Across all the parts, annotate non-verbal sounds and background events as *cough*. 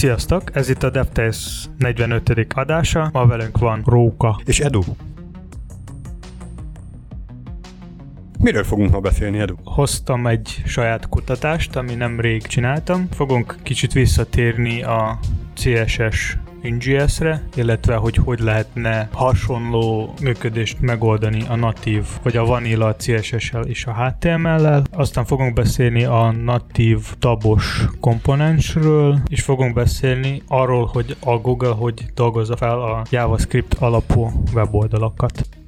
Sziasztok, ez itt a DevTales 45. adása, ma velünk van Róka. És Edu. Miről fogunk ma beszélni, Edu? Hoztam egy saját kutatást, ami nemrég csináltam. Fogunk kicsit visszatérni a CSS NGS-re, illetve hogy hogy lehetne hasonló működést megoldani a natív vagy a vanilla CSS-el és a HTML-lel. Aztán fogunk beszélni a natív tabos komponensről, és fogunk beszélni arról, hogy a Google hogy dolgozza fel a JavaScript alapú weboldalakat.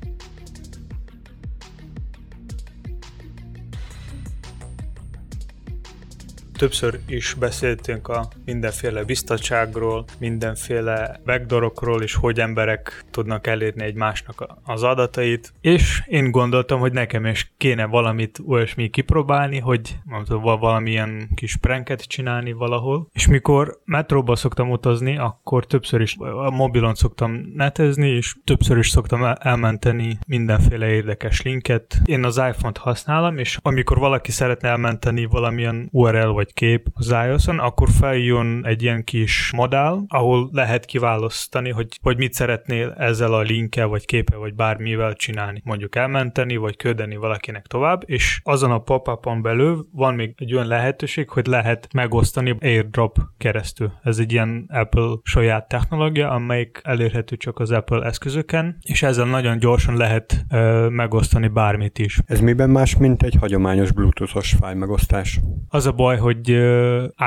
Többször is beszéltünk a mindenféle biztonságról, mindenféle vektorokról, és hogy emberek tudnak elérni egymásnak az adatait, és én gondoltam, hogy nekem is kéne valamit olyasmi kipróbálni, hogy tudom, valamilyen kis pranket csinálni valahol, és mikor metróba szoktam utazni, akkor többször is a mobilon szoktam netezni, és többször is szoktam elmenteni mindenféle érdekes linket. Én az iPhone-t használom, és amikor valaki szeretne elmenteni valamilyen URL vagy kép az ios akkor feljön egy ilyen kis modell, ahol lehet kiválasztani, hogy, hogy mit szeretnél ezzel a linkkel, vagy képe, vagy bármivel csinálni. Mondjuk elmenteni, vagy küldeni valakinek tovább, és azon a pop-upon belül van még egy olyan lehetőség, hogy lehet megosztani airdrop keresztül. Ez egy ilyen Apple saját technológia, amelyik elérhető csak az Apple eszközöken, és ezzel nagyon gyorsan lehet ö, megosztani bármit is. Ez miben más, mint egy hagyományos Bluetooth-os fájl megosztás? Az a baj, hogy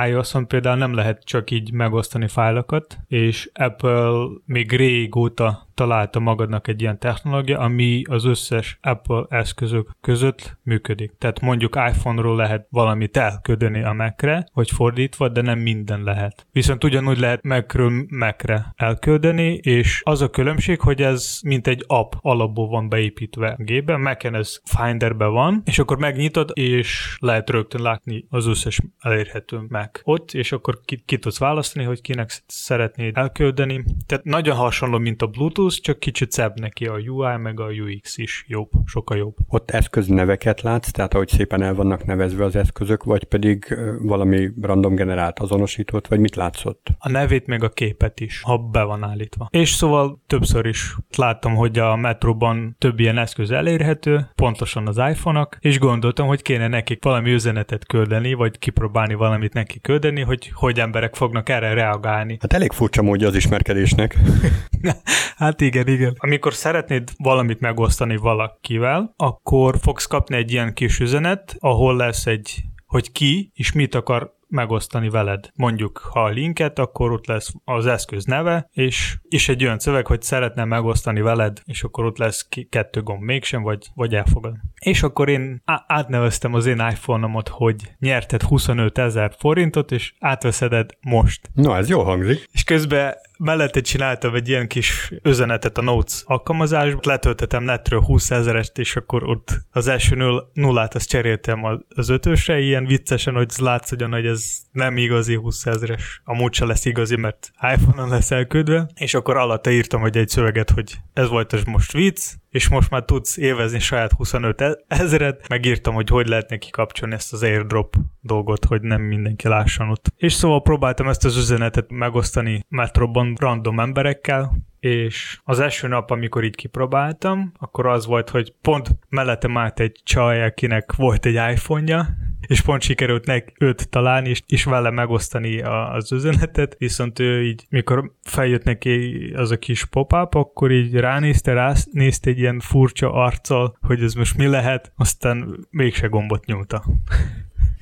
iOS-on például nem lehet csak így megosztani fájlokat, és Apple még régóta találta magadnak egy ilyen technológia, ami az összes Apple eszközök között működik. Tehát mondjuk iPhone-ról lehet valamit elködeni a Mac-re, vagy fordítva, de nem minden lehet. Viszont ugyanúgy lehet Mac-ről Mac-re elküldeni, és az a különbség, hogy ez mint egy app alapból van beépítve a gépbe, Mac-en ez Finderbe van, és akkor megnyitod, és lehet rögtön látni az összes elérhető Mac ott, és akkor ki, ki tudsz választani, hogy kinek szeretnéd elküldeni. Tehát nagyon hasonló, mint a Bluetooth, Windows, csak kicsit szebb neki a UI, meg a UX is jobb, sokkal jobb. Ott eszközneveket látsz, tehát ahogy szépen el vannak nevezve az eszközök, vagy pedig valami random generált azonosított, vagy mit látszott? A nevét meg a képet is, ha be van állítva. És szóval többször is láttam, hogy a metróban több ilyen eszköz elérhető, pontosan az iPhone-ok, és gondoltam, hogy kéne nekik valami üzenetet küldeni, vagy kipróbálni valamit neki küldeni, hogy hogy emberek fognak erre reagálni. Hát elég furcsa módja az ismerkedésnek. *laughs* *laughs* hát Hát igen, igen. Amikor szeretnéd valamit megosztani valakivel, akkor fogsz kapni egy ilyen kis üzenet, ahol lesz egy hogy ki és mit akar megosztani veled. Mondjuk, ha a linket, akkor ott lesz az eszköz neve, és, és egy olyan szöveg, hogy szeretne megosztani veled, és akkor ott lesz ki, kettő gomb mégsem, vagy, vagy elfogad. És akkor én átneveztem az én iPhone-omat, hogy nyerted 25 ezer forintot, és átveszeded most. Na, ez jó hangzik. És közben mellette csináltam egy ilyen kis üzenetet a Notes alkalmazásba, letöltetem netről 20 ezerest, és akkor ott az első null, nullát azt cseréltem az ötösre, ilyen viccesen, hogy látszódjon, hogy ez nem igazi 20 ezeres, amúgy se lesz igazi, mert iPhone-on lesz elküldve, és akkor alatta írtam, hogy egy szöveget, hogy ez volt az most vicc, és most már tudsz élvezni saját 25 e- ezeret, megírtam, hogy hogy lehet neki kapcsolni ezt az airdrop dolgot, hogy nem mindenki lásson ott. És szóval próbáltam ezt az üzenetet megosztani Metroban random emberekkel, és az első nap, amikor így kipróbáltam, akkor az volt, hogy pont mellettem állt egy csaj, akinek volt egy iPhone-ja, és pont sikerült nek őt találni, és, és vele megosztani a, az üzenetet, viszont ő így, mikor feljött neki az a kis pop-up, akkor így ránézte, ránézte egy ilyen furcsa arccal, hogy ez most mi lehet, aztán mégse gombot nyomta.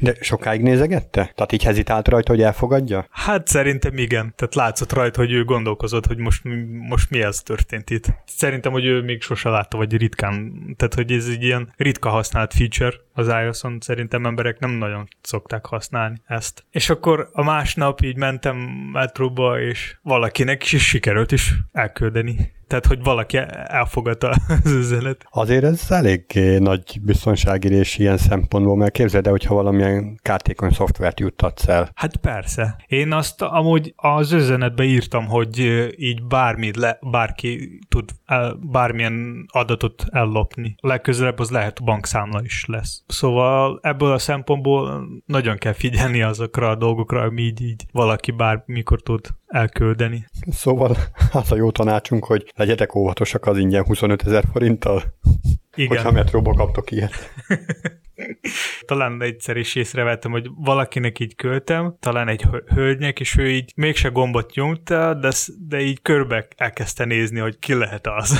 De sokáig nézegette? Tehát így hezitált rajta, hogy elfogadja? Hát szerintem igen. Tehát látszott rajta, hogy ő gondolkozott, hogy most, most mi ez történt itt. Szerintem, hogy ő még sose látta, vagy ritkán. Tehát, hogy ez egy ilyen ritka használt feature az iOS-on. Szerintem emberek nem nagyon szokták használni ezt. És akkor a másnap így mentem metróba, és valakinek is sikerült is elküldeni Tehát, hogy valaki elfogadta az üzenet. Azért ez elég nagy biztonságérés ilyen szempontból, mert képzeld el, hogyha valamilyen kártékony szoftvert juttatsz el. Hát persze. Én azt amúgy az üzenetbe írtam, hogy így bármit le, bárki tud el, bármilyen adatot ellopni. Legközelebb az lehet bankszámla is lesz. Szóval ebből a szempontból nagyon kell figyelni azokra a dolgokra, ami így, így valaki bármikor tud elküldeni. Szóval az a jó tanácsunk, hogy legyetek óvatosak az ingyen 25 ezer forinttal, Igen. hogyha metróba kaptok ilyet. *laughs* talán egyszer is észrevettem, hogy valakinek így költem, talán egy hölgynek, és ő így mégse gombot nyomta, de, de így körbe elkezdte nézni, hogy ki lehet az.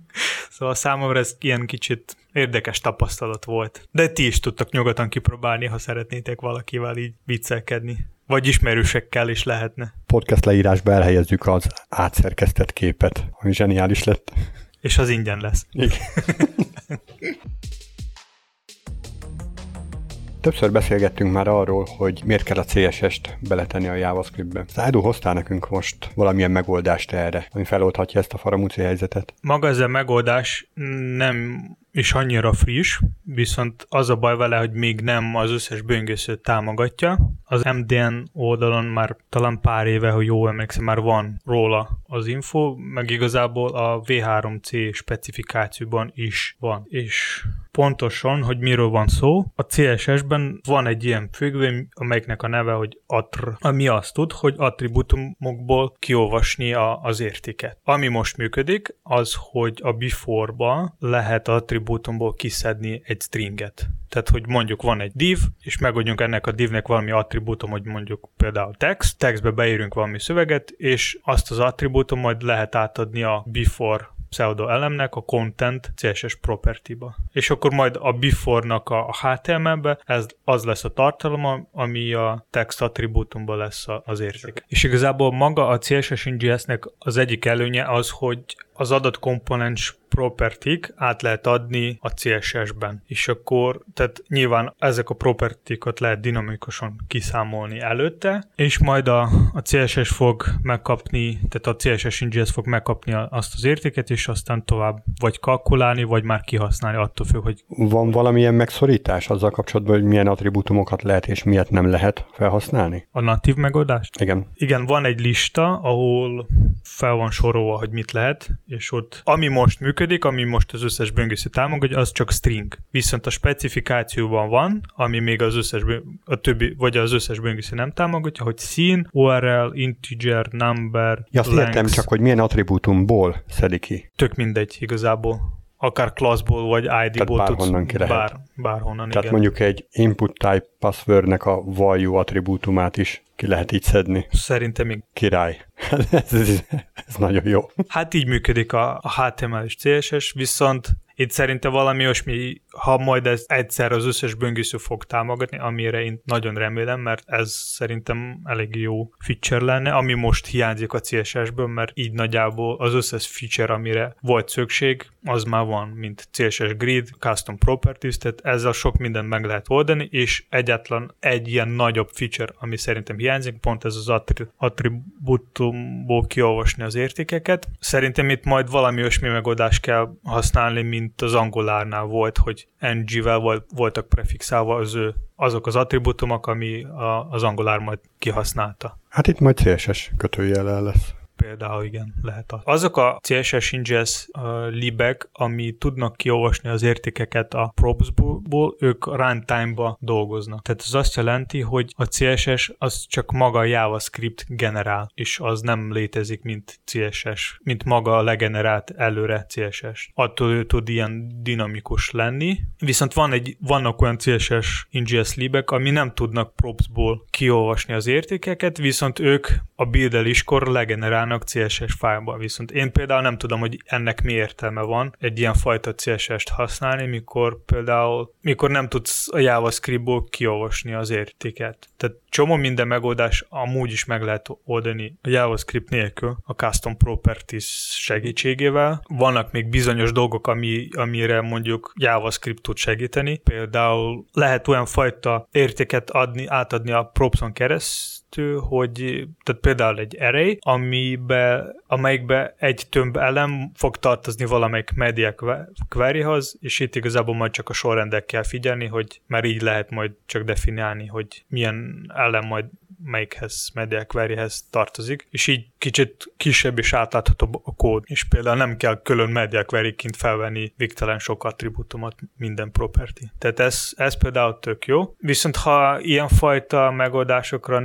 *laughs* szóval számomra ez ilyen kicsit érdekes tapasztalat volt. De ti is tudtak nyugodtan kipróbálni, ha szeretnétek valakivel így viccelkedni. Vagy ismerősekkel is lehetne. Podcast leírásba elhelyezzük az átszerkesztett képet, ami zseniális lett. És az ingyen lesz. Igen. *laughs* Többször beszélgettünk már arról, hogy miért kell a CSS-t beletenni a JavaScript-be. Zájdó hoztál nekünk most valamilyen megoldást erre, ami feloldhatja ezt a faramúci helyzetet? Maga ez a megoldás nem is annyira friss, viszont az a baj vele, hogy még nem az összes böngészőt támogatja. Az MDN oldalon már talán pár éve, hogy jó emlékszem, már van róla az info, meg igazából a V3C specifikációban is van. És pontosan, hogy miről van szó. A CSS-ben van egy ilyen függvény, amelyiknek a neve, hogy attr, ami azt tud, hogy attribútumokból kiolvasni a, az értéket. Ami most működik, az, hogy a before-ba lehet attribútumból kiszedni egy stringet. Tehát, hogy mondjuk van egy div, és megadjunk ennek a divnek valami attribútum, hogy mondjuk például text, textbe beírunk valami szöveget, és azt az attribútum majd lehet átadni a before pseudo elemnek a content CSS property-ba. És akkor majd a before-nak a HTML-be ez az lesz a tartalma, ami a text attribútumban lesz az érték. És igazából maga a CSS in nek az egyik előnye az, hogy az adatkomponens property át lehet adni a CSS-ben. És akkor, tehát nyilván ezek a property lehet dinamikusan kiszámolni előtte, és majd a, a CSS fog megkapni, tehát a CSS ingest fog megkapni azt az értéket, és aztán tovább vagy kalkulálni, vagy már kihasználni attól függ, hogy... Van valamilyen megszorítás azzal kapcsolatban, hogy milyen attribútumokat lehet és miért nem lehet felhasználni? A natív megoldás? Igen. Igen, van egy lista, ahol fel van sorolva, hogy mit lehet, és ott ami most működik, ami most az összes böngésző támogatja, az csak string. Viszont a specifikációban van, ami még az összes, a többi, vagy az összes böngésző nem támogatja, hogy szín, URL, integer, number, Ja, azt értem csak, hogy milyen attribútumból szedi ki. Tök mindegy igazából akár classból vagy ID-ból Tehát bárhonnan ki lehet. Bár, bárhonnan, Tehát igen. mondjuk egy input type passwordnek a value attribútumát is ki lehet így szedni. Szerintem még. Király. *laughs* ez, ez, ez nagyon jó. Hát így működik a, a HTML és CSS, viszont itt szerintem valami olyasmi, ha majd ez egyszer az összes böngésző fog támogatni, amire én nagyon remélem, mert ez szerintem elég jó feature lenne, ami most hiányzik a CSS-ből, mert így nagyjából az összes feature, amire volt szükség, az már van, mint CSS Grid, Custom Properties, tehát ezzel sok mindent meg lehet oldani, és egyetlen egy ilyen nagyobb feature, ami szerintem hiányzik, pont ez az attribútumból kiolvasni az értékeket. Szerintem itt majd valami olyasmi megoldást kell használni, mint az angolárnál volt, hogy ng-vel voltak prefixálva az ő, azok az attribútumok, ami a, az angolár majd kihasználta. Hát itt majd CSS kötőjellel lesz például igen, lehet az. Azok a CSS ingest uh, libek, ami tudnak kiolvasni az értékeket a props-ból, ők runtime-ba dolgoznak. Tehát ez azt jelenti, hogy a CSS az csak maga a JavaScript generál, és az nem létezik, mint CSS, mint maga a legenerált előre CSS. Attól ő tud ilyen dinamikus lenni. Viszont van egy, vannak olyan CSS ingest libek, ami nem tudnak props-ból kiolvasni az értékeket, viszont ők a buildeliskor legenerálnak CSS fájlban. Viszont én például nem tudom, hogy ennek mi értelme van egy ilyen fajta CSS-t használni, mikor például, mikor nem tudsz a JavaScript-ból kiolvasni az értéket. Tehát csomó minden megoldás amúgy is meg lehet oldani a JavaScript nélkül, a Custom Properties segítségével. Vannak még bizonyos dolgok, ami, amire mondjuk JavaScript tud segíteni. Például lehet olyan fajta értéket adni, átadni a propson keresztül, hogy tehát például egy array, ami libbe, amelyikbe egy tömb elem fog tartozni valamelyik media queryhoz, és itt igazából majd csak a sorrendek kell figyelni, hogy már így lehet majd csak definiálni, hogy milyen elem majd melyikhez, media queryhez tartozik, és így kicsit kisebb és átláthatóbb a kód, és például nem kell külön media query-ként felvenni végtelen sok attribútumot minden property. Tehát ez, ez például tök jó. Viszont ha ilyenfajta megoldásokra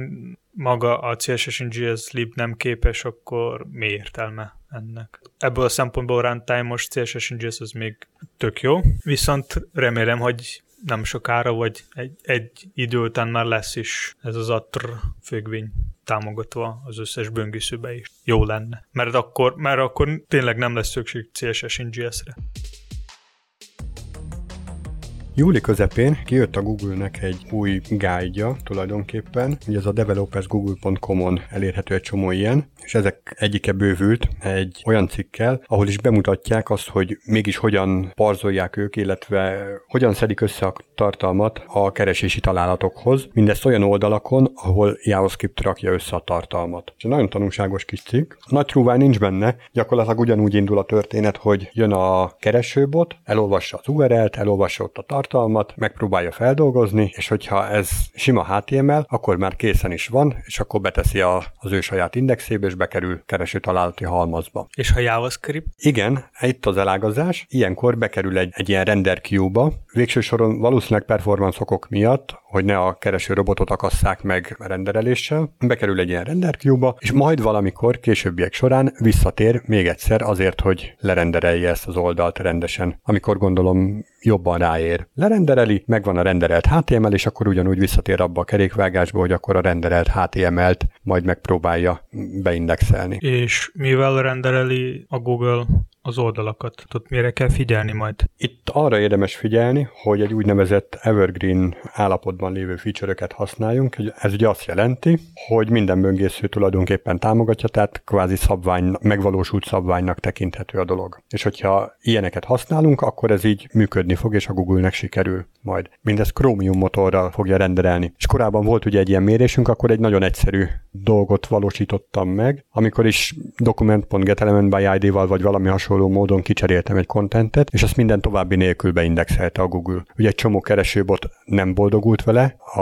maga a CSS JS lib nem képes, akkor mi értelme ennek? Ebből a szempontból runtime-os CSS JS az még tök jó, viszont remélem, hogy nem sokára, vagy egy, egy idő után már lesz is ez az attr függvény támogatva az összes böngészőbe is. Jó lenne. Mert akkor, mert akkor tényleg nem lesz szükség CSS JS-re. Júli közepén kijött a Google-nek egy új guide tulajdonképpen, ugye ez a developersgoogle.com-on elérhető egy csomó ilyen, és ezek egyike bővült egy olyan cikkel, ahol is bemutatják azt, hogy mégis hogyan parzolják ők, illetve hogyan szedik össze a tartalmat a keresési találatokhoz, mindezt olyan oldalakon, ahol JavaScript rakja össze a tartalmat. És nagyon tanulságos kis cikk. Nagy trúvár nincs benne, gyakorlatilag ugyanúgy indul a történet, hogy jön a keresőbot, elolvassa az URL-t, elolvassa ott a tartalmat, tartalmat, megpróbálja feldolgozni, és hogyha ez sima HTML, akkor már készen is van, és akkor beteszi a, az ő saját indexébe, és bekerül kereső találati halmazba. És ha JavaScript? Igen, itt az elágazás. Ilyenkor bekerül egy, egy ilyen render queue-ba. Végső soron valószínűleg performance okok miatt, hogy ne a kereső robotot akasszák meg rendereléssel, bekerül egy ilyen render queue-ba, és majd valamikor későbbiek során visszatér még egyszer azért, hogy lerenderelje ezt az oldalt rendesen, amikor gondolom jobban ráér. Lerendereli, megvan a renderelt HTML, és akkor ugyanúgy visszatér abba a kerékvágásba, hogy akkor a renderelt HTML-t majd megpróbálja beindexelni. És mivel rendereli a Google az oldalakat? Tudod, mire kell figyelni majd? Itt arra érdemes figyelni, hogy egy úgynevezett evergreen állapotban lévő feature-öket használjunk. Ez ugye azt jelenti, hogy minden böngésző tulajdonképpen támogatja, tehát kvázi szabvány, megvalósult szabványnak tekinthető a dolog. És hogyha ilyeneket használunk, akkor ez így működni fog, és a Google-nek sikerül majd. Mindezt Chromium motorral fogja renderelni. És korábban volt ugye egy ilyen mérésünk, akkor egy nagyon egyszerű dolgot valósítottam meg, amikor is document.getElement by ID-val vagy valami hasonló módon kicseréltem egy kontentet, és azt minden további nélkül beindexelte a Google. Ugye egy csomó keresőbot nem boldogult vele, a,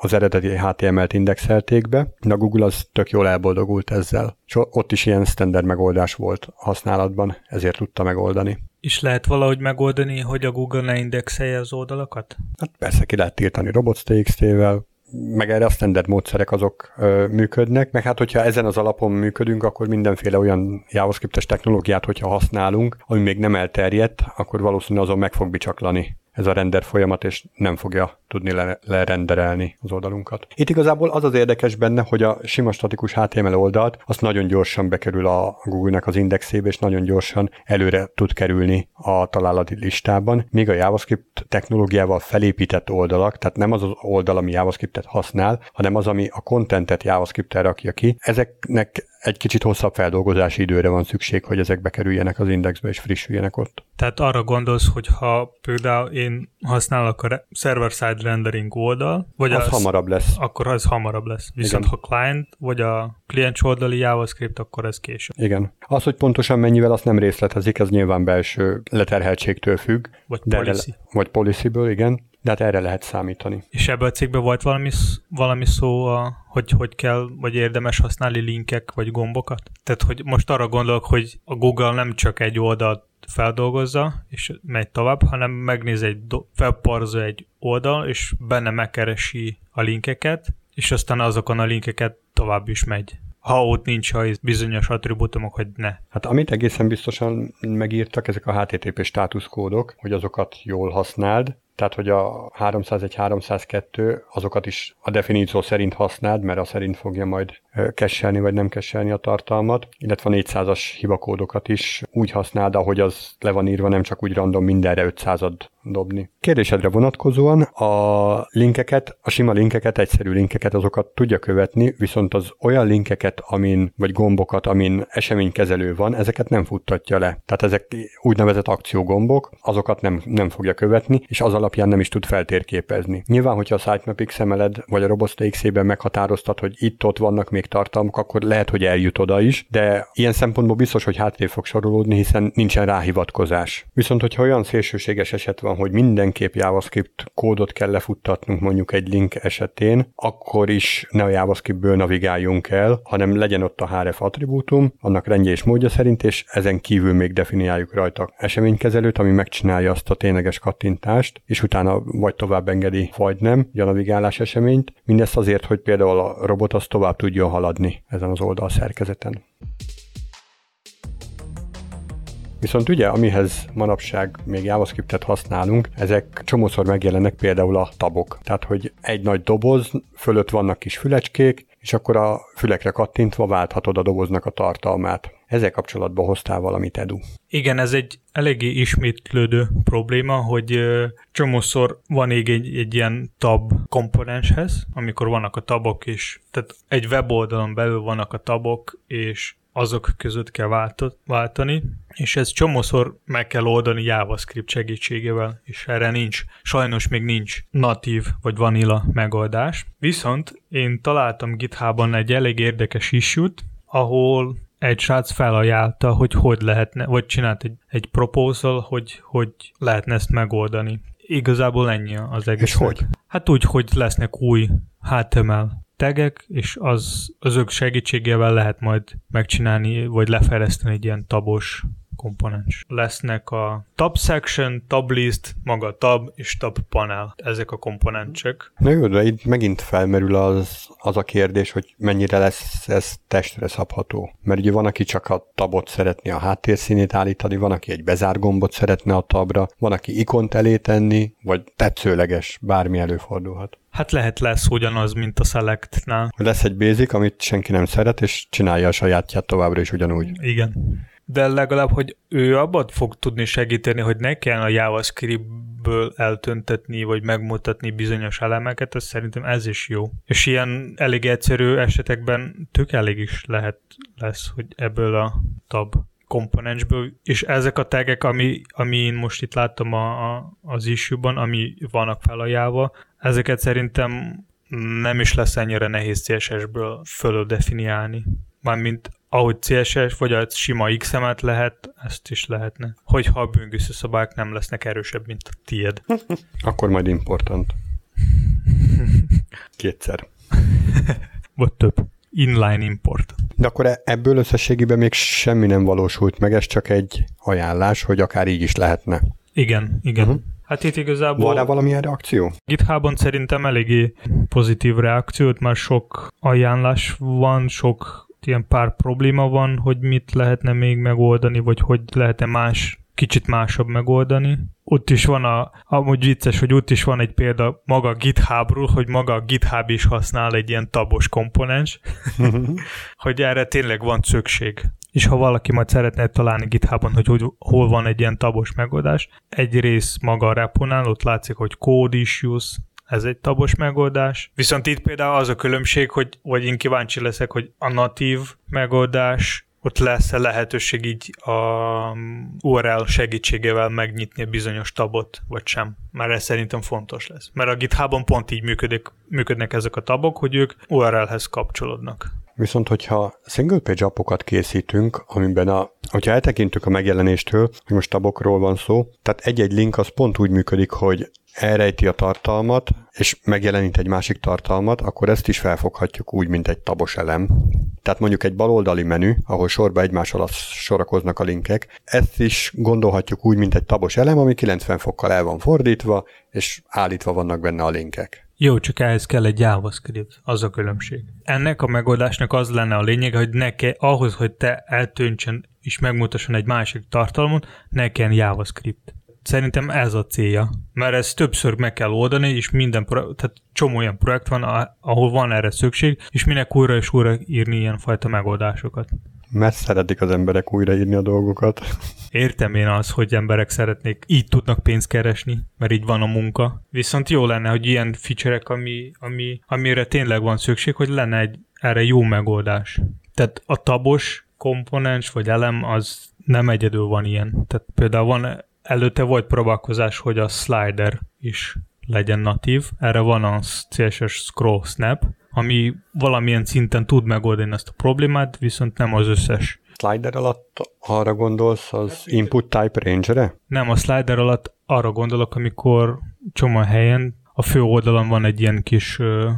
az eredeti HTML-t indexelték be, de a Google az tök jól elboldogult ezzel. És ott is ilyen standard megoldás volt használatban, ezért tudta megoldani. És lehet valahogy megoldani, hogy a Google ne indexelje az oldalakat? Hát persze ki lehet tiltani robots.txt-vel, meg erre a standard módszerek azok ö, működnek, meg hát hogyha ezen az alapon működünk, akkor mindenféle olyan JavaScript-es technológiát, hogyha használunk, ami még nem elterjedt, akkor valószínűleg azon meg fog bicsaklani ez a render folyamat, és nem fogja tudni le- lerenderelni az oldalunkat. Itt igazából az az érdekes benne, hogy a sima statikus HTML oldalt azt nagyon gyorsan bekerül a Google-nek az indexébe, és nagyon gyorsan előre tud kerülni a találati listában, míg a JavaScript technológiával felépített oldalak, tehát nem az az oldal, ami JavaScriptet használ, hanem az, ami a contentet JavaScript-tel rakja ki, ezeknek egy kicsit hosszabb feldolgozási időre van szükség, hogy ezek bekerüljenek az indexbe és frissüljenek ott. Tehát arra gondolsz, hogy ha például én használok a server-side rendering oldal, vagy az, az hamarabb lesz. Akkor az hamarabb lesz. Viszont Igen. ha client, vagy a kliens oldali JavaScript, akkor ez később. Igen. Az, hogy pontosan mennyivel, azt nem részletezik, ez nyilván belső leterheltségtől függ. Vagy policy. Le, vagy policy-ből, igen de hát erre lehet számítani. És ebből a cégben volt valami, valami szó, a, hogy hogy kell, vagy érdemes használni linkek, vagy gombokat? Tehát, hogy most arra gondolok, hogy a Google nem csak egy oldalt feldolgozza, és megy tovább, hanem megnéz egy, felparzol egy oldal, és benne megkeresi a linkeket, és aztán azokon a linkeket tovább is megy ha ott nincs ha bizonyos attribútumok, hogy ne. Hát amit egészen biztosan megírtak, ezek a HTTP státuszkódok, hogy azokat jól használd, tehát hogy a 301-302 azokat is a definíció szerint használd, mert a szerint fogja majd kesselni vagy nem kesselni a tartalmat, illetve a 400-as hibakódokat is úgy használd, ahogy az le van írva, nem csak úgy random mindenre 500 dobni. Kérdésedre vonatkozóan a linkeket, a sima linkeket, egyszerű linkeket, azokat tudja követni, viszont az olyan linkeket, amin, vagy gombokat, amin eseménykezelő van, ezeket nem futtatja le. Tehát ezek úgynevezett akciógombok, azokat nem, nem fogja követni, és az alapján nem is tud feltérképezni. Nyilván, hogyha a sitemap XML-ed vagy a RobotStax-ében meghatároztat, hogy itt-ott vannak még tartalmak, akkor lehet, hogy eljut oda is, de ilyen szempontból biztos, hogy hátrébb fog sorolódni, hiszen nincsen ráhivatkozás. Viszont, hogyha olyan szélsőséges eset van, hogy mindenképp JavaScript kódot kell lefuttatnunk mondjuk egy link esetén, akkor is ne a JavaScriptből navigáljunk el, hanem legyen ott a href attribútum, annak rendje és módja szerint, és ezen kívül még definiáljuk rajta eseménykezelőt, ami megcsinálja azt a tényleges kattintást, és utána vagy tovább engedi, vagy nem, a navigálás eseményt. Mindezt azért, hogy például a robot az tovább tudjon haladni ezen az oldal szerkezeten. Viszont ugye, amihez manapság még JavaScriptet használunk, ezek csomószor megjelennek például a tabok. Tehát, hogy egy nagy doboz, fölött vannak kis fülecskék, és akkor a fülekre kattintva válthatod a doboznak a tartalmát. Ezzel kapcsolatban hoztál valamit, Edu? Igen, ez egy eléggé ismétlődő probléma, hogy csomószor van még egy, egy ilyen tab komponenshez, amikor vannak a tabok is, tehát egy weboldalon belül vannak a tabok, és azok között kell váltani, és ez csomószor meg kell oldani JavaScript segítségével, és erre nincs, sajnos még nincs natív vagy vanilla megoldás. Viszont én találtam GitHubon egy elég érdekes issue ahol egy srác felajánlta, hogy hogy lehetne, vagy csinált egy, egy proposal, hogy hogy lehetne ezt megoldani. Igazából ennyi az egész. És hogy? Hát úgy, hogy lesznek új HTML tegek, és az, azok segítségével lehet majd megcsinálni, vagy lefejleszteni egy ilyen tabos komponens. Lesznek a tab section, tab list, maga tab és tab panel. Ezek a komponensek. Na jó, de itt megint felmerül az, az a kérdés, hogy mennyire lesz ez testre szabható. Mert ugye van, aki csak a tabot szeretné a háttérszínét állítani, van, aki egy bezárgombot szeretne a tabra, van, aki ikont elé tenni, vagy tetszőleges, bármi előfordulhat. Hát lehet lesz ugyanaz, mint a Selectnál. Lesz egy basic, amit senki nem szeret, és csinálja a sajátját továbbra is ugyanúgy. Igen. De legalább, hogy ő abban fog tudni segíteni, hogy ne kell a JavaScriptből eltöntetni, vagy megmutatni bizonyos elemeket, ez szerintem ez is jó. És ilyen elég egyszerű esetekben tök elég is lehet lesz, hogy ebből a tab komponensből, és ezek a tagek, ami, ami én most itt láttam a, a, az issue-ban, ami vannak felajánlva, ezeket szerintem nem is lesz ennyire nehéz CSS-ből fölül definiálni. Mármint ahogy CSS vagy a sima XML-t lehet, ezt is lehetne. Hogyha a böngésző szabályok nem lesznek erősebb, mint a tied. *laughs* Akkor majd important. *laughs* Kétszer. vagy több. Inline import. De akkor e- ebből összességében még semmi nem valósult meg, ez csak egy ajánlás, hogy akár így is lehetne. Igen, igen. Uh-huh. Hát itt igazából... Van rá valamilyen reakció? GitHubon szerintem eléggé pozitív reakciót, már sok ajánlás van, sok ilyen pár probléma van, hogy mit lehetne még megoldani, vagy hogy lehetne más kicsit másabb megoldani. Ott is van a, amúgy vicces, hogy ott is van egy példa maga GitHubról, hogy maga a GitHub is használ egy ilyen tabos komponens, *laughs* hogy erre tényleg van szükség. És ha valaki majd szeretne találni GitHubon, hogy, hogy hol van egy ilyen tabos megoldás, egy rész maga a reponál, ott látszik, hogy code issues, ez egy tabos megoldás. Viszont itt például az a különbség, hogy vagy én kíváncsi leszek, hogy a natív megoldás ott lesz-e lehetőség így a URL segítségével megnyitni a bizonyos tabot, vagy sem. Már ez szerintem fontos lesz. Mert a GitHubon pont így működik, működnek ezek a tabok, hogy ők URL-hez kapcsolódnak. Viszont, hogyha single page appokat készítünk, amiben a, hogyha eltekintünk a megjelenéstől, hogy most tabokról van szó, tehát egy-egy link az pont úgy működik, hogy elrejti a tartalmat, és megjelenít egy másik tartalmat, akkor ezt is felfoghatjuk úgy, mint egy tabos elem. Tehát mondjuk egy baloldali menü, ahol sorba egymás alatt sorakoznak a linkek, ezt is gondolhatjuk úgy, mint egy tabos elem, ami 90 fokkal el van fordítva, és állítva vannak benne a linkek. Jó, csak ehhez kell egy JavaScript, az a különbség. Ennek a megoldásnak az lenne a lényeg, hogy neke, ahhoz, hogy te eltöntsen és megmutasson egy másik tartalmon, ne kell JavaScript. Szerintem ez a célja, mert ezt többször meg kell oldani, és minden, pro- tehát csomó olyan projekt van, ahol van erre szükség, és minek újra és újra írni ilyen fajta megoldásokat. mert szeretik az emberek újraírni a dolgokat. Értem én az, hogy emberek szeretnék, így tudnak pénzt keresni, mert így van a munka. Viszont jó lenne, hogy ilyen feature ami, ami, amire tényleg van szükség, hogy lenne egy erre jó megoldás. Tehát a tabos komponens vagy elem az nem egyedül van ilyen. Tehát például van, előtte volt próbálkozás, hogy a slider is legyen natív. Erre van a CSS Scroll Snap, ami valamilyen szinten tud megoldani ezt a problémát, viszont nem az összes. Slider alatt arra gondolsz az input type range-re? Nem, a slider alatt arra gondolok, amikor csomó helyen a fő oldalon van egy ilyen kis uh,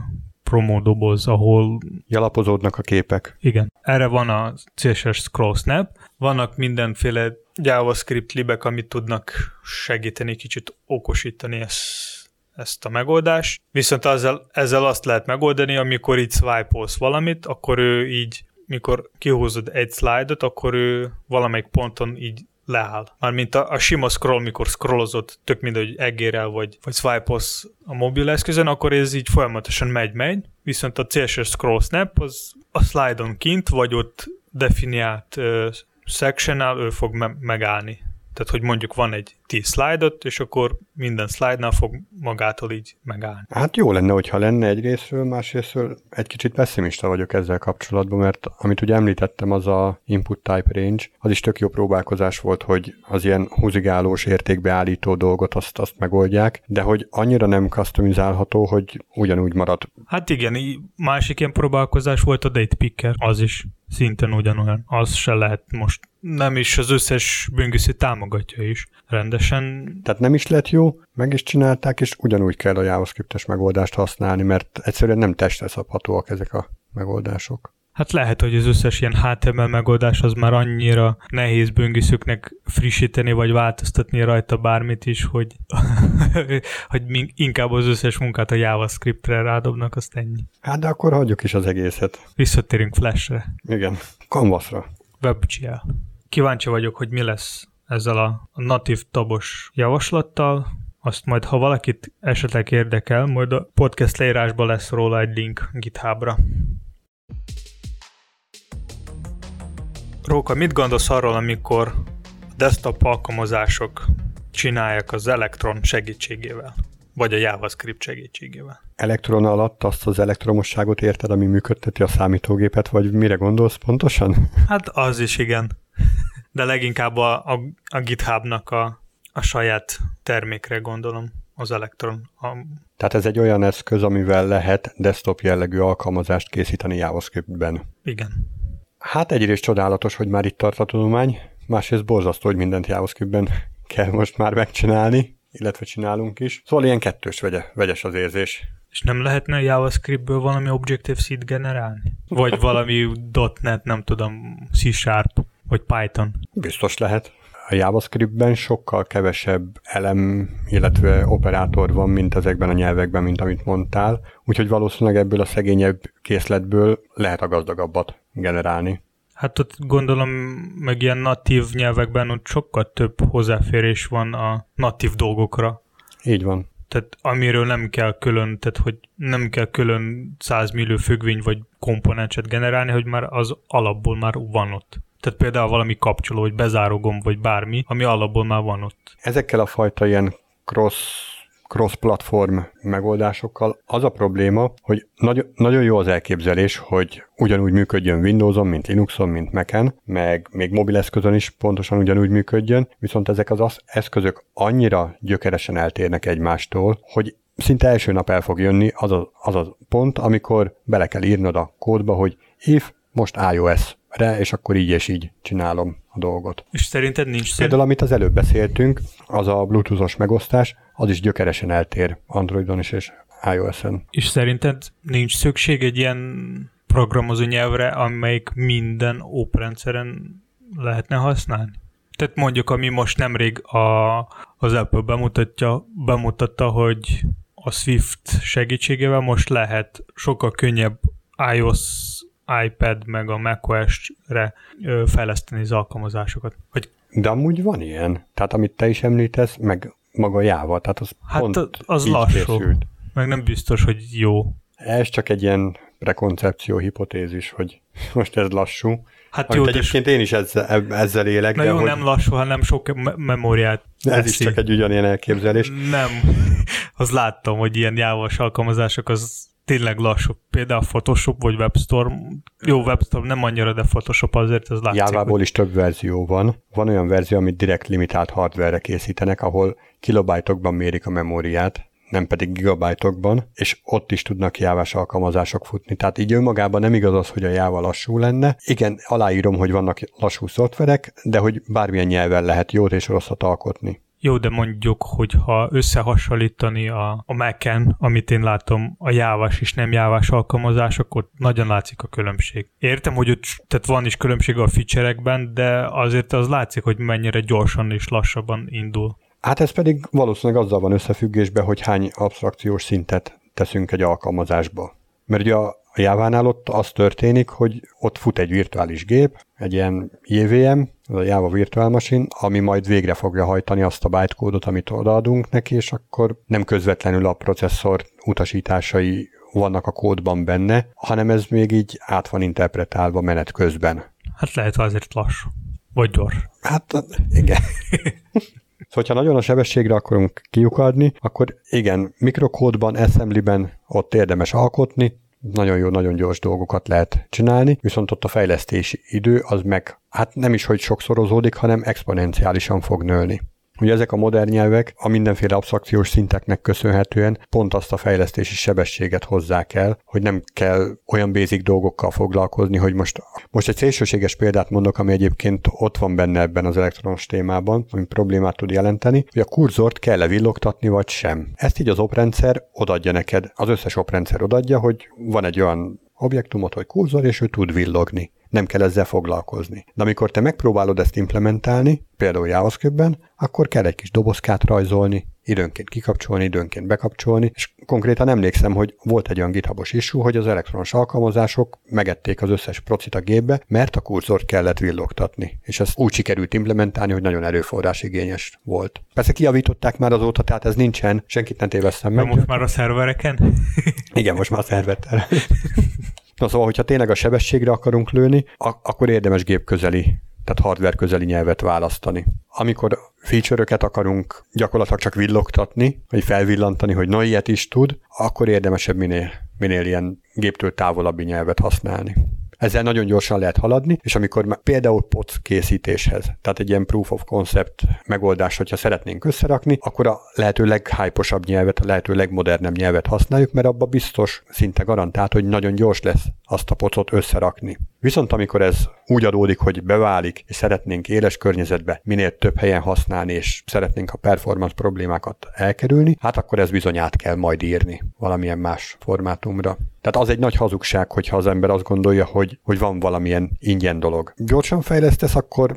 promo doboz, ahol... Jalapozódnak a képek. Igen. Erre van a CSS Scroll Snap, vannak mindenféle JavaScript libek, amit tudnak segíteni, kicsit okosítani ezt ezt a megoldást, viszont ezzel, ezzel azt lehet megoldani, amikor így swipe valamit, akkor ő így, mikor kihúzod egy slide-ot, akkor ő valamelyik ponton így leáll. Mármint a, a sima scroll, mikor scrollozod, tök mindegy, egérel vagy, vagy swipe a mobil eszközön, akkor ez így folyamatosan megy-megy, viszont a CSS scroll snap az a slide-on kint, vagy ott definiált uh, sectionnál ő fog me- megállni. Tehát, hogy mondjuk van egy 10 szlájdot, és akkor minden szlájdnál fog magától így megállni. Hát jó lenne, hogyha lenne egy részről, másrésztről egy kicsit pessimista vagyok ezzel kapcsolatban, mert amit ugye említettem, az a input type range, az is tök jó próbálkozás volt, hogy az ilyen húzigálós értékbeállító dolgot azt, azt megoldják, de hogy annyira nem customizálható, hogy ugyanúgy marad. Hát igen, másik ilyen próbálkozás volt a date picker, az is szinten ugyanolyan. Az se lehet most nem is az összes böngésző támogatja is rendesen. Tehát nem is lett jó, meg is csinálták, és ugyanúgy kell a JavaScript-es megoldást használni, mert egyszerűen nem testre szabhatóak ezek a megoldások. Hát lehet, hogy az összes ilyen HTML megoldás az már annyira nehéz böngészőknek frissíteni, vagy változtatni rajta bármit is, hogy, *laughs* hogy inkább az összes munkát a JavaScript-re rádobnak, azt ennyi. Hát de akkor hagyjuk is az egészet. Visszatérünk Flash-re. Igen, Canvas-ra. WebGL. Kíváncsi vagyok, hogy mi lesz ezzel a natív tabos javaslattal, azt majd, ha valakit esetleg érdekel, majd a podcast leírásban lesz róla egy link GitHubra. Róka, mit gondolsz arról, amikor a desktop alkalmazások csinálják az Electron segítségével? Vagy a JavaScript segítségével? Elektron alatt azt az elektromosságot érted, ami működteti a számítógépet, vagy mire gondolsz pontosan? *laughs* Hát az is igen. De leginkább a, a, a GitHubnak a, a saját termékre gondolom az Electron. A... Tehát ez egy olyan eszköz, amivel lehet desktop jellegű alkalmazást készíteni JavaScriptben. Igen. Hát egyrészt csodálatos, hogy már itt tart a tudomány, másrészt borzasztó, hogy mindent JavaScriptben kell most már megcsinálni, illetve csinálunk is. Szóval ilyen kettős vegye, vegyes az érzés. És nem lehetne JavaScriptből valami Objective-C generálni? Vagy valami *laughs* .NET, nem tudom, C-Sharp, vagy Python? Biztos lehet. A JavaScriptben sokkal kevesebb elem, illetve operátor van, mint ezekben a nyelvekben, mint amit mondtál, úgyhogy valószínűleg ebből a szegényebb készletből lehet a gazdagabbat generálni. Hát ott gondolom, meg ilyen natív nyelvekben ott sokkal több hozzáférés van a natív dolgokra. Így van. Tehát amiről nem kell külön, tehát hogy nem kell külön 100 millió függvény vagy komponenset generálni, hogy már az alapból már van ott. Tehát például valami kapcsoló, vagy bezáró gomb, vagy bármi, ami alapból már van ott. Ezekkel a fajta ilyen cross cross-platform megoldásokkal. Az a probléma, hogy nagy, nagyon jó az elképzelés, hogy ugyanúgy működjön Windowson, mint Linuxon, mint Mac-en, meg még mobileszközön is pontosan ugyanúgy működjön, viszont ezek az eszközök annyira gyökeresen eltérnek egymástól, hogy szinte első nap el fog jönni az a, az a pont, amikor bele kell írnod a kódba, hogy if most iOS re, és akkor így és így csinálom a dolgot. És szerinted nincs szépen? Például, amit az előbb beszéltünk, az a Bluetooth-os megosztás, az is gyökeresen eltér Androidon is és iOS-en. És szerinted nincs szükség egy ilyen programozó nyelvre, amelyik minden operendszeren lehetne használni? Tehát mondjuk, ami most nemrég a, az Apple bemutatja, bemutatta, hogy a Swift segítségével most lehet sokkal könnyebb iOS iPad meg a macOS-re fejleszteni az alkalmazásokat. Hogy De amúgy van ilyen. Tehát amit te is említesz, meg maga Java, tehát az hát pont az lassú. Készült. Meg nem biztos, hogy jó. Ez csak egy ilyen prekoncepció, hipotézis, hogy *laughs* most ez lassú. Hát jó, egyébként én is ezzel, ezzel élek. Na de jó, hogy... nem lassú, hanem sok me- memóriát. Ez is csak egy ugyanilyen elképzelés. Nem, *laughs* az láttam, hogy ilyen jávas alkalmazások az tényleg lassú. Például a Photoshop vagy WebStorm. Jó, WebStorm nem annyira, de Photoshop azért az látszik. Jávából is több verzió van. Van olyan verzió, amit direkt limitált hardware készítenek, ahol kilobájtokban mérik a memóriát, nem pedig gigabájtokban, és ott is tudnak jávás alkalmazások futni. Tehát így önmagában nem igaz az, hogy a jáva lassú lenne. Igen, aláírom, hogy vannak lassú szoftverek, de hogy bármilyen nyelven lehet jót és rosszat alkotni. Jó, de mondjuk, hogy ha összehasonlítani a, a Mac-en, amit én látom, a jávás és nem jávás alkalmazások, ott nagyon látszik a különbség. Értem, hogy ott tehát van is különbség a feature de azért az látszik, hogy mennyire gyorsan és lassabban indul. Hát ez pedig valószínűleg azzal van összefüggésben, hogy hány abstrakciós szintet teszünk egy alkalmazásba. Mert ugye a Jávánál ott az történik, hogy ott fut egy virtuális gép, egy ilyen JVM, az a Java Virtual Machine, ami majd végre fogja hajtani azt a bytecódot, amit odaadunk neki, és akkor nem közvetlenül a processzor utasításai vannak a kódban benne, hanem ez még így át van interpretálva menet közben. Hát lehet azért lassú. Vagy gyors. Hát igen. *laughs* Szóval, ha nagyon a sebességre akarunk kiukadni, akkor igen, mikrokódban, assemblyben ott érdemes alkotni, nagyon jó, nagyon gyors dolgokat lehet csinálni, viszont ott a fejlesztési idő az meg, hát nem is, hogy sokszorozódik, hanem exponenciálisan fog nőni. Ugye ezek a modern nyelvek a mindenféle absztrakciós szinteknek köszönhetően pont azt a fejlesztési sebességet hozzák el, hogy nem kell olyan basic dolgokkal foglalkozni, hogy most, most egy szélsőséges példát mondok, ami egyébként ott van benne ebben az elektronos témában, ami problémát tud jelenteni, hogy a kurzort kell-e villogtatni, vagy sem. Ezt így az oprendszer odadja neked, az összes oprendszer odadja, hogy van egy olyan objektumot, hogy kurzor, és ő tud villogni nem kell ezzel foglalkozni. De amikor te megpróbálod ezt implementálni, például JavaScript-ben, akkor kell egy kis dobozkát rajzolni, időnként kikapcsolni, időnként bekapcsolni, és konkrétan emlékszem, hogy volt egy olyan githabos issue, hogy az elektronos alkalmazások megették az összes procit a gépbe, mert a kurzort kellett villogtatni, és ezt úgy sikerült implementálni, hogy nagyon erőforrás igényes volt. Persze kiavították már azóta, tehát ez nincsen, senkit nem téveztem meg. De most már a szervereken? Igen, most már a szervertel. *laughs* Na szóval, hogyha tényleg a sebességre akarunk lőni, akkor érdemes gép közeli, tehát hardware közeli nyelvet választani. Amikor feature-öket akarunk gyakorlatilag csak villogtatni, vagy felvillantani, hogy na ilyet is tud, akkor érdemesebb minél, minél ilyen géptől távolabbi nyelvet használni. Ezzel nagyon gyorsan lehet haladni, és amikor például POC készítéshez, tehát egy ilyen proof of concept megoldás, hogyha szeretnénk összerakni, akkor a lehető leghyposabb nyelvet, a lehető legmodernebb nyelvet használjuk, mert abba biztos, szinte garantált, hogy nagyon gyors lesz azt a pocot összerakni. Viszont amikor ez úgy adódik, hogy beválik, és szeretnénk éles környezetbe minél több helyen használni, és szeretnénk a performance problémákat elkerülni, hát akkor ez bizony át kell majd írni valamilyen más formátumra. Tehát az egy nagy hazugság, hogyha az ember azt gondolja, hogy, hogy van valamilyen ingyen dolog. Gyorsan fejlesztesz, akkor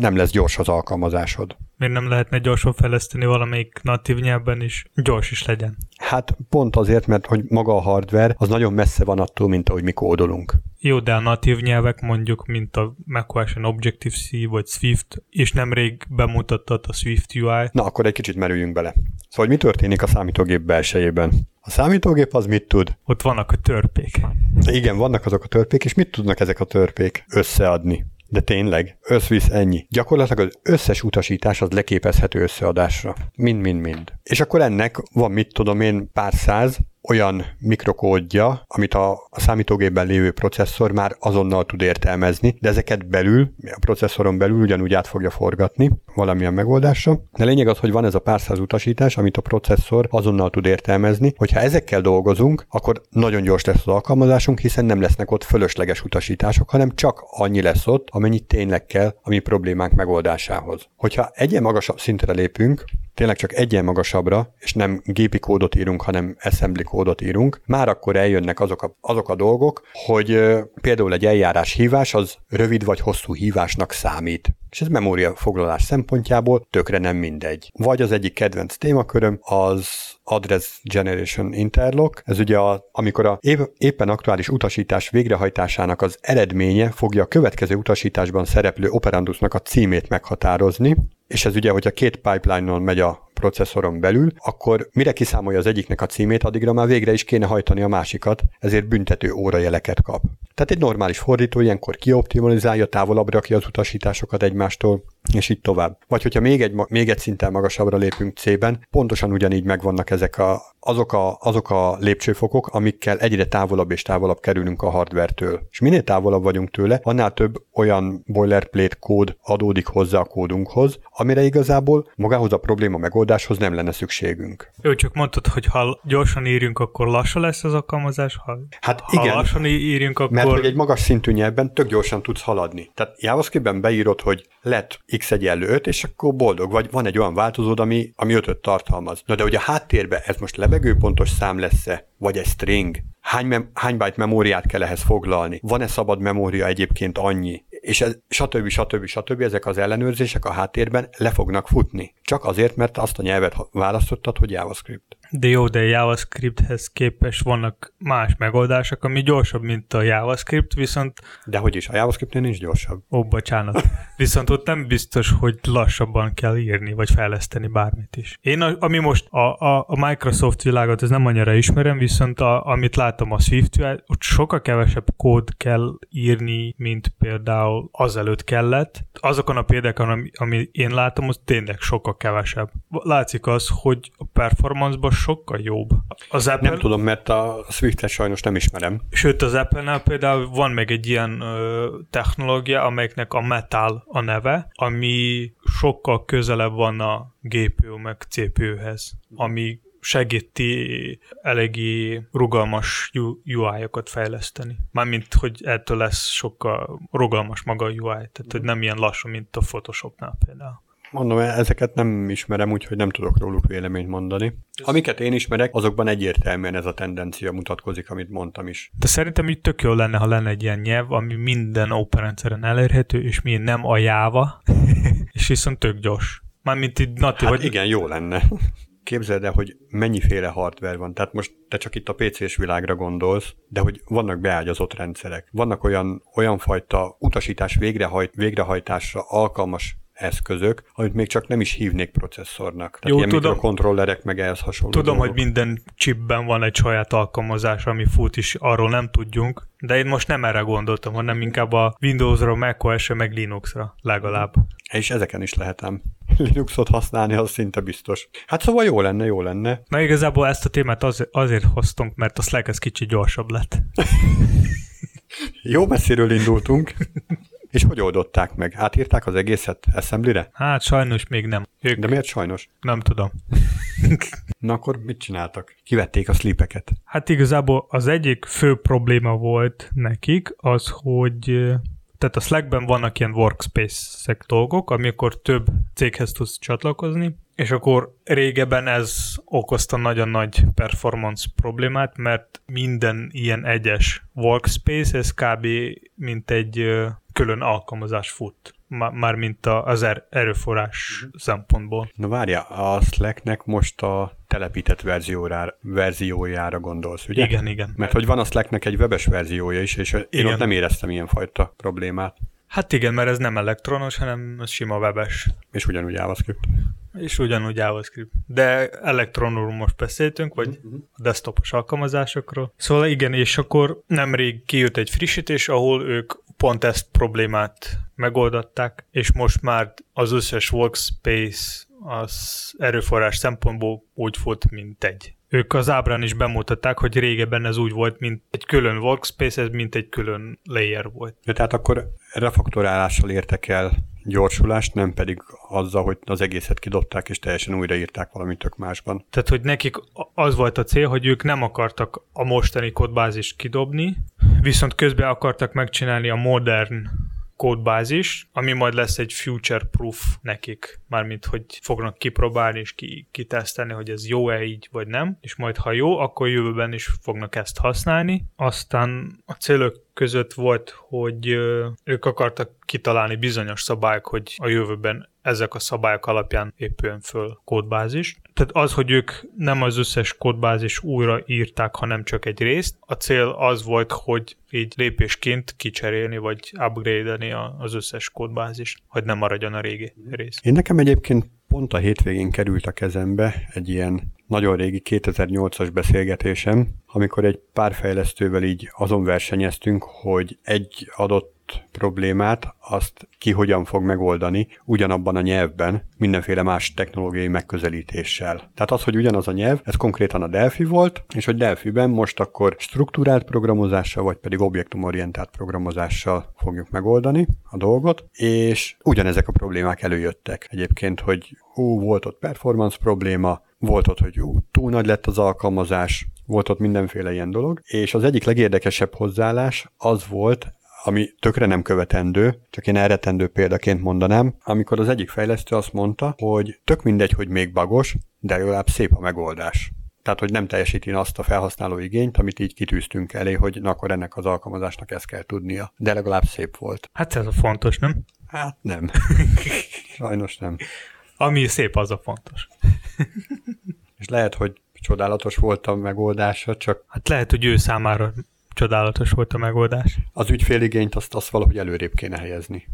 nem lesz gyors az alkalmazásod. Miért nem lehetne gyorsan fejleszteni valamelyik natív nyelvben is? Gyors is legyen. Hát pont azért, mert hogy maga a hardware az nagyon messze van attól, mint ahogy mi kódolunk. Jó, de a natív nyelvek mondjuk, mint a macOS Objective-C vagy Swift, és nemrég bemutattad a Swift UI. Na, akkor egy kicsit merüljünk bele. Szóval, hogy mi történik a számítógép belsejében? A számítógép az mit tud? Ott vannak a törpék. Igen, vannak azok a törpék, és mit tudnak ezek a törpék összeadni? De tényleg, összvisz ennyi. Gyakorlatilag az összes utasítás az leképezhető összeadásra. Mind-mind-mind. És akkor ennek van, mit tudom én, pár száz, olyan mikrokódja, amit a, a számítógépben lévő processzor már azonnal tud értelmezni, de ezeket belül, a processzoron belül ugyanúgy át fogja forgatni valamilyen megoldásra. De lényeg az, hogy van ez a pár száz utasítás, amit a processzor azonnal tud értelmezni, hogyha ezekkel dolgozunk, akkor nagyon gyors lesz az alkalmazásunk, hiszen nem lesznek ott fölösleges utasítások, hanem csak annyi lesz ott, amennyit tényleg kell a mi problémánk megoldásához. Hogyha egyen magasabb szintre lépünk, tényleg csak egyen magasabbra, és nem gépi kódot írunk, hanem assembly kódot írunk, már akkor eljönnek azok a, azok a dolgok, hogy például egy eljárás hívás az rövid vagy hosszú hívásnak számít. És ez memóriafoglalás szempontjából tökre nem mindegy. Vagy az egyik kedvenc témaköröm az Address Generation Interlock. Ez ugye, a, amikor a épp, éppen aktuális utasítás végrehajtásának az eredménye fogja a következő utasításban szereplő operandusnak a címét meghatározni, és ez ugye, hogyha két pipeline-on megy a processzoron belül, akkor mire kiszámolja az egyiknek a címét, addigra már végre is kéne hajtani a másikat, ezért büntető órajeleket kap. Tehát egy normális fordító ilyenkor kioptimalizálja, távolabb rakja az utasításokat egymástól, és így tovább. Vagy hogyha még egy, még egy szinten magasabbra lépünk C-ben, pontosan ugyanígy megvannak ezek a, azok, a, azok a lépcsőfokok, amikkel egyre távolabb és távolabb kerülünk a hardware-től. És minél távolabb vagyunk tőle, annál több olyan boilerplate kód adódik hozzá a kódunkhoz, amire igazából magához a probléma megoldáshoz nem lenne szükségünk. Jó, csak mondtad, hogy ha gyorsan írjunk, akkor lassan lesz az alkalmazás, ha, hát ha igen, lassan írjunk, akkor... Mert hogy egy magas szintű nyelvben tök gyorsan tudsz haladni. Tehát JavaScriptben beírod, hogy lett x egyenlő 5, és akkor boldog vagy, van egy olyan változód, ami, ami 5 tartalmaz. Na de hogy a háttérbe ez most lebegőpontos szám lesz-e, vagy egy string, hány, mem- hány byte memóriát kell ehhez foglalni, van-e szabad memória egyébként annyi, és ez, stb. stb. stb. ezek az ellenőrzések a háttérben le fognak futni. Csak azért, mert azt a nyelvet választottad, hogy JavaScript. De jó, de JavaScripthez képes vannak más megoldások, ami gyorsabb, mint a JavaScript, viszont... De hogy is, a JavaScriptnél nincs gyorsabb. Ó, bocsánat. Viszont ott nem biztos, hogy lassabban kell írni, vagy fejleszteni bármit is. Én, a, ami most a, a, a Microsoft világot, ez nem annyira ismerem, viszont a, amit látom a swift ott sokkal kevesebb kód kell írni, mint például azelőtt kellett. Azokon a példákon, ami, ami én látom, az tényleg sokkal kevesebb. Látszik az, hogy a performance-ban sokkal jobb. Az Apple... Nem tudom, mert a Swift-et sajnos nem ismerem. Sőt, az Apple-nál például van meg egy ilyen ö, technológia, amelyeknek a Metal a neve, ami sokkal közelebb van a GPU meg CPU-hez, ami segíti eléggé rugalmas UI-okat fejleszteni. Mármint, hogy ettől lesz sokkal rugalmas maga a UI, tehát hogy nem ilyen lassú, mint a Photoshopnál például. Mondom, ezeket nem ismerem, úgyhogy nem tudok róluk véleményt mondani. Amiket én ismerek, azokban egyértelműen ez a tendencia mutatkozik, amit mondtam is. De szerintem itt tök jó lenne, ha lenne egy ilyen nyelv, ami minden open rendszeren elérhető, és mi nem a Java, *laughs* és viszont tök gyors. Mármint itt natív, hát hogy... igen, jó lenne. Képzeld el, hogy mennyiféle hardware van. Tehát most te csak itt a PC-s világra gondolsz, de hogy vannak beágyazott rendszerek. Vannak olyan, olyan fajta utasítás végrehajt, végrehajtásra alkalmas eszközök, amit még csak nem is hívnék processzornak. Tehát Jó, ilyen tudom, mikrokontrollerek meg ehhez hasonló Tudom, dolgok. hogy minden chipben van egy saját alkalmazás, ami fut is, arról nem tudjunk, de én most nem erre gondoltam, hanem inkább a Windowsra, macOS-ra, meg Linuxra legalább. És ezeken is lehetem *laughs* Linuxot használni, az szinte biztos. Hát szóval jó lenne, jó lenne. Na igazából ezt a témát az, azért hoztunk, mert a Slack ez kicsit gyorsabb lett. *laughs* jó messziről indultunk. *laughs* És hogy oldották meg? Átírták az egészet Assembly-re? Hát sajnos még nem. Ők... De miért sajnos? Nem tudom. *laughs* Na akkor mit csináltak? Kivették a slipeket? Hát igazából az egyik fő probléma volt nekik az, hogy tehát a Slackben vannak ilyen workspace-ek dolgok, amikor több céghez tudsz csatlakozni, és akkor régebben ez okozta nagyon nagy performance problémát, mert minden ilyen egyes workspace, ez kb. mint egy külön alkalmazás fut, már mint az er- erőforrás uh-huh. szempontból. Na várja, a Slacknek most a telepített verziójára, verziójára gondolsz, ugye? Igen, igen. Mert hogy van a Slacknek egy webes verziója is, és én igen. ott nem éreztem ilyen fajta problémát. Hát igen, mert ez nem elektronos, hanem ez sima webes. És ugyanúgy JavaScript. És ugyanúgy JavaScript. De elektronról most beszéltünk, vagy uh-huh. a desktopos alkalmazásokról. Szóval igen, és akkor nemrég kijött egy frissítés, ahol ők pont ezt problémát megoldották, és most már az összes workspace az erőforrás szempontból úgy volt, mint egy. Ők az ábrán is bemutatták, hogy régebben ez úgy volt, mint egy külön workspace, ez mint egy külön layer volt. Ja, tehát akkor refaktorálással értek el gyorsulást, nem pedig azzal, hogy az egészet kidobták és teljesen újraírták valamit tök másban. Tehát, hogy nekik az volt a cél, hogy ők nem akartak a mostani kódbázist kidobni, viszont közben akartak megcsinálni a modern kódbázis, ami majd lesz egy future proof nekik, mármint hogy fognak kipróbálni és ki, kitesztelni, hogy ez jó-e így vagy nem, és majd ha jó, akkor jövőben is fognak ezt használni. Aztán a célok között volt, hogy ők akartak kitalálni bizonyos szabályok, hogy a jövőben ezek a szabályok alapján épüljön föl kódbázis. Tehát az, hogy ők nem az összes kódbázis újra írták, hanem csak egy részt. A cél az volt, hogy így lépésként kicserélni, vagy upgrade-elni az összes kódbázist, hogy nem maradjon a régi rész. Én nekem egyébként Pont a hétvégén került a kezembe egy ilyen nagyon régi 2008-as beszélgetésem, amikor egy pár fejlesztővel így azon versenyeztünk, hogy egy adott problémát, azt ki hogyan fog megoldani ugyanabban a nyelvben, mindenféle más technológiai megközelítéssel. Tehát az, hogy ugyanaz a nyelv, ez konkrétan a Delphi volt, és hogy Delphi-ben most akkor struktúrált programozással, vagy pedig objektumorientált programozással fogjuk megoldani a dolgot, és ugyanezek a problémák előjöttek. Egyébként, hogy ú, volt ott performance probléma, volt ott, hogy ú, túl nagy lett az alkalmazás, volt ott mindenféle ilyen dolog, és az egyik legérdekesebb hozzáállás az volt, ami tökre nem követendő, csak én elretendő példaként mondanám, amikor az egyik fejlesztő azt mondta, hogy tök mindegy, hogy még bagos, de legalább szép a megoldás. Tehát, hogy nem teljesíti azt a felhasználó igényt, amit így kitűztünk elé, hogy na akkor ennek az alkalmazásnak ezt kell tudnia. De legalább szép volt. Hát ez a fontos, nem? Hát nem. *laughs* Sajnos nem. Ami szép, az a fontos. És lehet, hogy csodálatos volt a megoldása, csak... Hát lehet, hogy ő számára csodálatos volt a megoldás. Az ügyféligényt azt, azt valahogy előrébb kéne helyezni.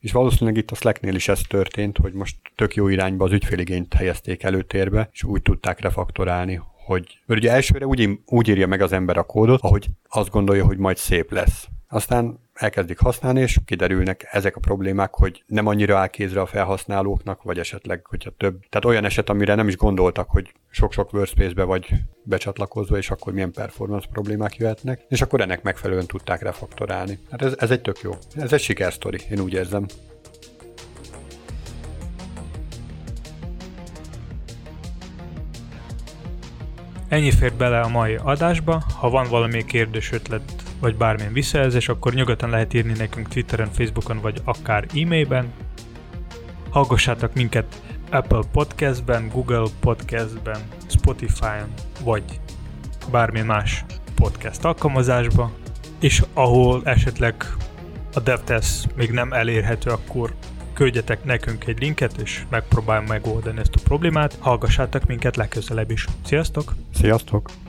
És valószínűleg itt a Slacknél is ez történt, hogy most tök jó irányba az ügyféligényt helyezték előtérbe, és úgy tudták refaktorálni, hogy mert ugye elsőre úgy, úgy írja meg az ember a kódot, ahogy azt gondolja, hogy majd szép lesz. Aztán elkezdik használni, és kiderülnek ezek a problémák, hogy nem annyira áll kézre a felhasználóknak, vagy esetleg, hogyha több. Tehát olyan eset, amire nem is gondoltak, hogy sok-sok workspace-be vagy becsatlakozva, és akkor milyen performance problémák jöhetnek, és akkor ennek megfelelően tudták refaktorálni. Hát ez, ez egy tök jó. Ez egy sikersztori, én úgy érzem. Ennyi fér bele a mai adásba. Ha van valami kérdés, ötlet vagy bármilyen visszajelzés, akkor nyugodtan lehet írni nekünk Twitteren, Facebookon, vagy akár e-mailben. Hallgassátok minket Apple Podcastben, Google Podcastben, Spotify-on, vagy bármilyen más podcast alkalmazásba, és ahol esetleg a DevTest még nem elérhető, akkor küldjetek nekünk egy linket, és megpróbáljuk megoldani ezt a problémát. Hallgassátok minket legközelebb is. Sziasztok! Sziasztok!